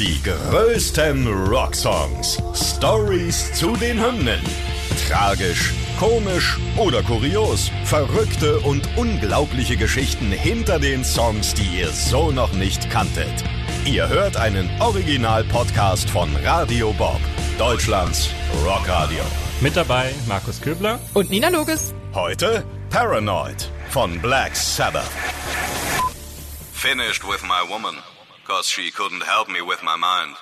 Die größten Rocksongs. Stories zu den Hymnen. Tragisch, komisch oder kurios. Verrückte und unglaubliche Geschichten hinter den Songs, die ihr so noch nicht kanntet. Ihr hört einen Original-Podcast von Radio Bob, Deutschlands Rockradio. Mit dabei Markus Köbler und Nina Loges. Heute Paranoid von Black Sabbath. Finished with my woman. Cause she couldn't help me with my mind.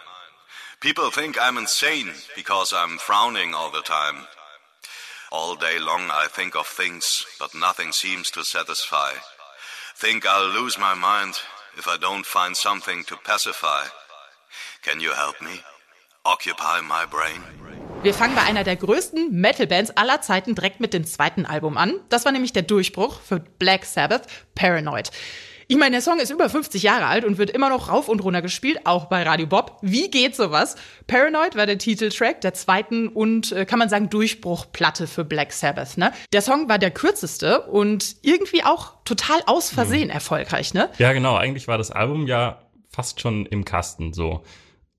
People think I'm insane because I'm frowning all the time. All day long I think of things, but nothing seems to satisfy. Think I'll lose my mind if I don't find something to pacify. Can you help me? Occupy my brain. Wir fangen bei einer der größten Metal-Bands aller Zeiten direkt mit dem zweiten Album an. Das war nämlich der Durchbruch für Black Sabbath, Paranoid. Ich meine, der Song ist über 50 Jahre alt und wird immer noch rauf und runter gespielt, auch bei Radio Bob. Wie geht sowas? Paranoid war der Titeltrack der zweiten und, äh, kann man sagen, Durchbruchplatte für Black Sabbath. Ne? Der Song war der kürzeste und irgendwie auch total aus Versehen mhm. erfolgreich. Ne? Ja, genau. Eigentlich war das Album ja fast schon im Kasten so.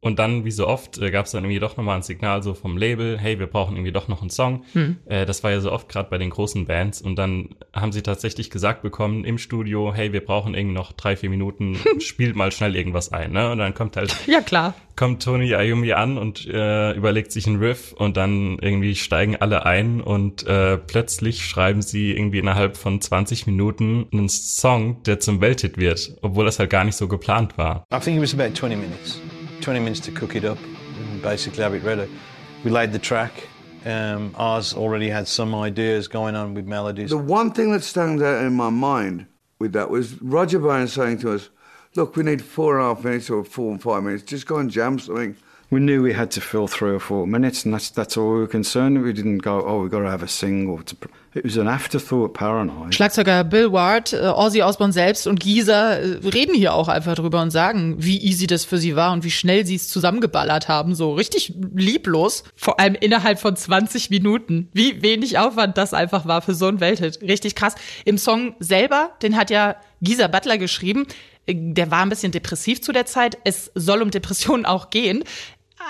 Und dann, wie so oft, äh, gab es dann irgendwie doch nochmal ein Signal so vom Label, hey, wir brauchen irgendwie doch noch einen Song. Hm. Äh, das war ja so oft gerade bei den großen Bands. Und dann haben sie tatsächlich gesagt bekommen im Studio, hey, wir brauchen irgendwie noch drei, vier Minuten, spielt mal schnell irgendwas ein. Ne? Und dann kommt halt, ja klar, kommt Tony Ayumi an und äh, überlegt sich einen Riff und dann irgendwie steigen alle ein und äh, plötzlich schreiben sie irgendwie innerhalb von 20 Minuten einen Song, der zum Welthit wird, obwohl das halt gar nicht so geplant war. I think it was about 20 minutes. 20 minutes to cook it up and basically have it ready. We laid the track. Um, ours already had some ideas going on with melodies. The one thing that stands out in my mind with that was Roger Byrne saying to us, look, we need four and a half minutes or four and five minutes. Just go and jam something. We knew we had to fill three or four minutes, and that's that's all we were concerned. We didn't go, oh, we've got to have a single. It was an afterthought paranoid. Schlagzeuger Bill Ward, äh, Ozzy Osbourne selbst und Gieser äh, reden hier auch einfach drüber und sagen, wie easy das für sie war und wie schnell sie es zusammengeballert haben. So richtig lieblos. Vor allem innerhalb von 20 Minuten. Wie wenig Aufwand das einfach war für so ein Welthit. Richtig krass. Im Song selber, den hat ja Gieser Butler geschrieben. Äh, der war ein bisschen depressiv zu der Zeit. Es soll um Depressionen auch gehen.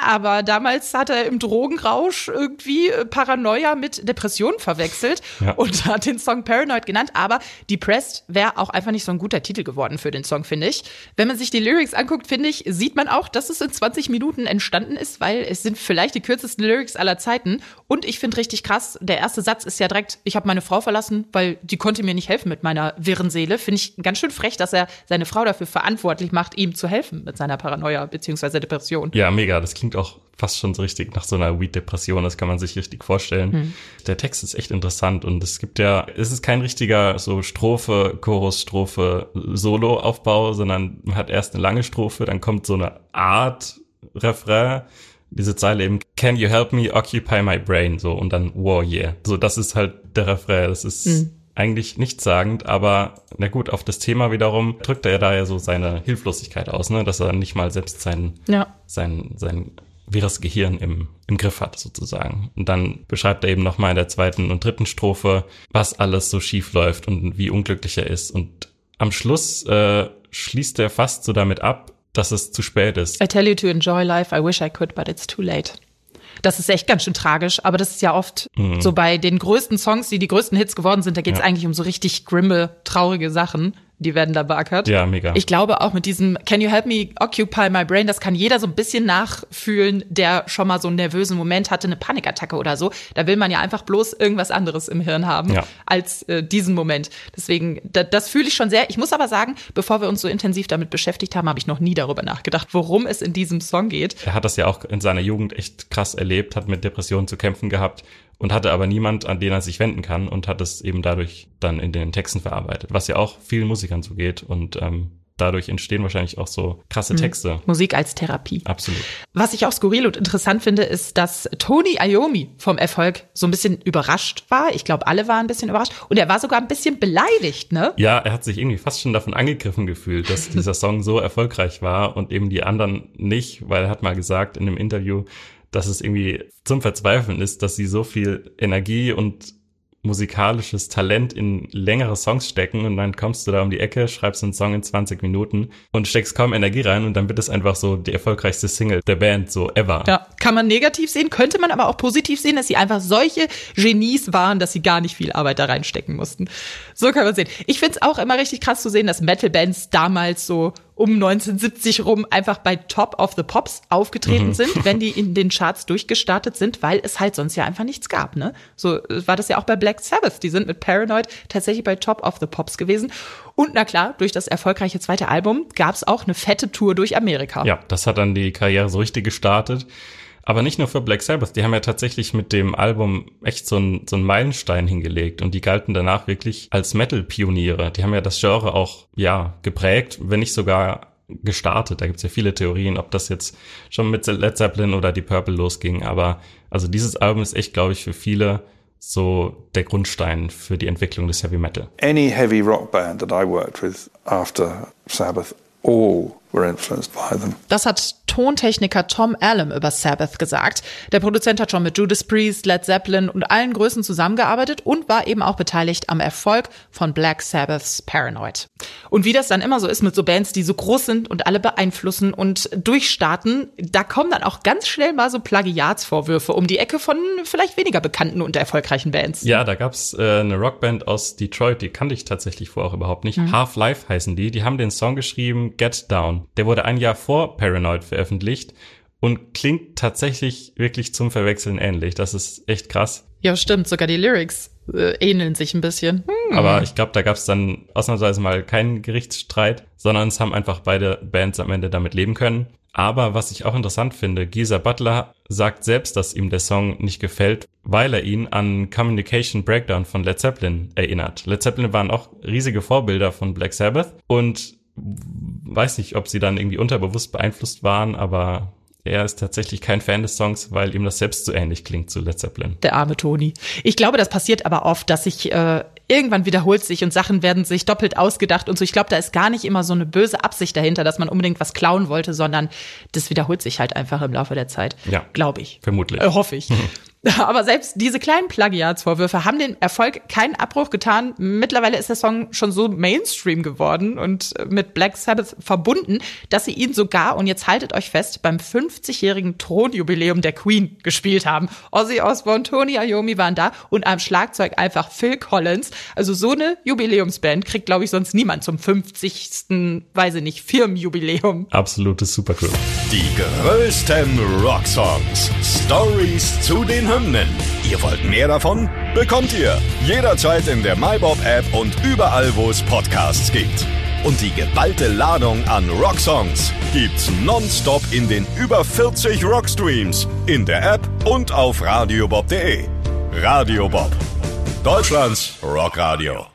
Aber damals hat er im Drogenrausch irgendwie äh, Paranoia mit Depression verwechselt ja. und hat den Song Paranoid genannt. Aber Depressed wäre auch einfach nicht so ein guter Titel geworden für den Song, finde ich. Wenn man sich die Lyrics anguckt, finde ich, sieht man auch, dass es in 20 Minuten entstanden ist, weil es sind vielleicht die kürzesten Lyrics aller Zeiten. Und ich finde richtig krass, der erste Satz ist ja direkt, ich habe meine Frau verlassen, weil die konnte mir nicht helfen mit meiner wirren Seele. Finde ich ganz schön frech, dass er seine Frau dafür verantwortlich macht, ihm zu helfen mit seiner Paranoia bzw. Depression. Ja, mega. Das klingt auch fast schon so richtig nach so einer Weed-Depression, das kann man sich richtig vorstellen. Hm. Der Text ist echt interessant und es gibt ja, es ist kein richtiger so Strophe, Chorus, Strophe, Solo-Aufbau, sondern man hat erst eine lange Strophe, dann kommt so eine Art Refrain, diese Zeile eben, can you help me occupy my brain, so, und dann, wow, yeah. So, das ist halt der Refrain, das ist, hm eigentlich nichtssagend, aber na gut, auf das Thema wiederum drückt er da ja so seine Hilflosigkeit aus, ne, dass er nicht mal selbst sein, ja. sein, sein wirres Gehirn im, im Griff hat, sozusagen. Und dann beschreibt er eben nochmal in der zweiten und dritten Strophe, was alles so schief läuft und wie unglücklich er ist. Und am Schluss äh, schließt er fast so damit ab, dass es zu spät ist. I tell you to enjoy life, I wish I could, but it's too late. Das ist echt ganz schön tragisch, aber das ist ja oft mhm. so bei den größten Songs, die die größten Hits geworden sind, da geht es ja. eigentlich um so richtig grimme, traurige Sachen die werden da beackert. Ja, mega. Ich glaube auch mit diesem Can you help me occupy my brain, das kann jeder so ein bisschen nachfühlen, der schon mal so einen nervösen Moment hatte, eine Panikattacke oder so. Da will man ja einfach bloß irgendwas anderes im Hirn haben ja. als äh, diesen Moment. Deswegen, da, das fühle ich schon sehr. Ich muss aber sagen, bevor wir uns so intensiv damit beschäftigt haben, habe ich noch nie darüber nachgedacht, worum es in diesem Song geht. Er hat das ja auch in seiner Jugend echt krass erlebt, hat mit Depressionen zu kämpfen gehabt und hatte aber niemand, an den er sich wenden kann und hat es eben dadurch dann in den Texten verarbeitet, was ja auch vielen Musikern so geht und ähm, dadurch entstehen wahrscheinlich auch so krasse mhm. Texte. Musik als Therapie. Absolut. Was ich auch skurril und interessant finde, ist, dass Tony Iommi vom Erfolg so ein bisschen überrascht war. Ich glaube, alle waren ein bisschen überrascht. Und er war sogar ein bisschen beleidigt, ne? Ja, er hat sich irgendwie fast schon davon angegriffen gefühlt, dass dieser Song so erfolgreich war und eben die anderen nicht, weil er hat mal gesagt in einem Interview, dass es irgendwie zum Verzweifeln ist, dass sie so viel Energie und musikalisches Talent in längere Songs stecken und dann kommst du da um die Ecke, schreibst einen Song in 20 Minuten und steckst kaum Energie rein und dann wird es einfach so die erfolgreichste Single der Band so ever. Ja, kann man negativ sehen, könnte man aber auch positiv sehen, dass sie einfach solche Genies waren, dass sie gar nicht viel Arbeit da reinstecken mussten. So kann man sehen. Ich find's auch immer richtig krass zu sehen, dass Metal-Bands damals so um 1970 rum einfach bei Top of the Pops aufgetreten mhm. sind, wenn die in den Charts durchgestartet sind, weil es halt sonst ja einfach nichts gab, ne? So war das ja auch bei Black Sabbath. Die sind mit Paranoid tatsächlich bei Top of the Pops gewesen. Und na klar, durch das erfolgreiche zweite Album gab's auch eine fette Tour durch Amerika. Ja, das hat dann die Karriere so richtig gestartet. Aber nicht nur für Black Sabbath, die haben ja tatsächlich mit dem Album echt so einen so Meilenstein hingelegt und die galten danach wirklich als Metal-Pioniere. Die haben ja das Genre auch, ja, geprägt, wenn nicht sogar gestartet. Da gibt's ja viele Theorien, ob das jetzt schon mit Led Zeppelin oder die Purple losging. Aber also dieses Album ist echt, glaube ich, für viele so der Grundstein für die Entwicklung des Heavy Metal. Any heavy rock band that I worked with after Sabbath all were influenced by them. Das hat Tontechniker Tom Allen über Sabbath gesagt. Der Produzent hat schon mit Judas Priest, Led Zeppelin und allen Größen zusammengearbeitet und war eben auch beteiligt am Erfolg von Black Sabbaths Paranoid. Und wie das dann immer so ist mit so Bands, die so groß sind und alle beeinflussen und durchstarten, da kommen dann auch ganz schnell mal so Plagiatsvorwürfe um die Ecke von vielleicht weniger bekannten und erfolgreichen Bands. Ja, da gab's äh, eine Rockband aus Detroit, die kannte ich tatsächlich vorher auch überhaupt nicht. Mhm. Half-Life heißen die. Die haben den Song geschrieben Get Down. Der wurde ein Jahr vor Paranoid veröffentlicht und klingt tatsächlich wirklich zum Verwechseln ähnlich. Das ist echt krass. Ja, stimmt. Sogar die Lyrics äh, ähneln sich ein bisschen. Hm. Aber ich glaube, da gab es dann ausnahmsweise mal keinen Gerichtsstreit, sondern es haben einfach beide Bands am Ende damit leben können. Aber was ich auch interessant finde, Geezer Butler sagt selbst, dass ihm der Song nicht gefällt, weil er ihn an Communication Breakdown von Led Zeppelin erinnert. Led Zeppelin waren auch riesige Vorbilder von Black Sabbath und weiß nicht, ob sie dann irgendwie unterbewusst beeinflusst waren, aber er ist tatsächlich kein Fan des Songs, weil ihm das selbst so ähnlich klingt zu Led Zeppelin. Der arme Toni. Ich glaube, das passiert aber oft, dass sich äh, irgendwann wiederholt sich und Sachen werden sich doppelt ausgedacht und so. Ich glaube, da ist gar nicht immer so eine böse Absicht dahinter, dass man unbedingt was klauen wollte, sondern das wiederholt sich halt einfach im Laufe der Zeit. Ja. Glaube ich. Vermutlich. Äh, hoffe ich. Aber selbst diese kleinen Plagiatsvorwürfe haben den Erfolg keinen Abbruch getan. Mittlerweile ist der Song schon so Mainstream geworden und mit Black Sabbath verbunden, dass sie ihn sogar, und jetzt haltet euch fest, beim 50-jährigen Thronjubiläum der Queen gespielt haben. Ozzy Osbourne, Tony Iommi waren da und am Schlagzeug einfach Phil Collins. Also so eine Jubiläumsband kriegt, glaube ich, sonst niemand zum 50. weiß ich nicht, Firmenjubiläum. Absolutes Supergroup. Die größten Rocksongs. Stories zu den Hymnen. Ihr wollt mehr davon? Bekommt ihr jederzeit in der MyBob-App und überall, wo es Podcasts gibt. Und die geballte Ladung an Rocksongs gibt's nonstop in den über 40 Rockstreams, in der App und auf radiobob.de. Radio Bob. Deutschlands Rockradio.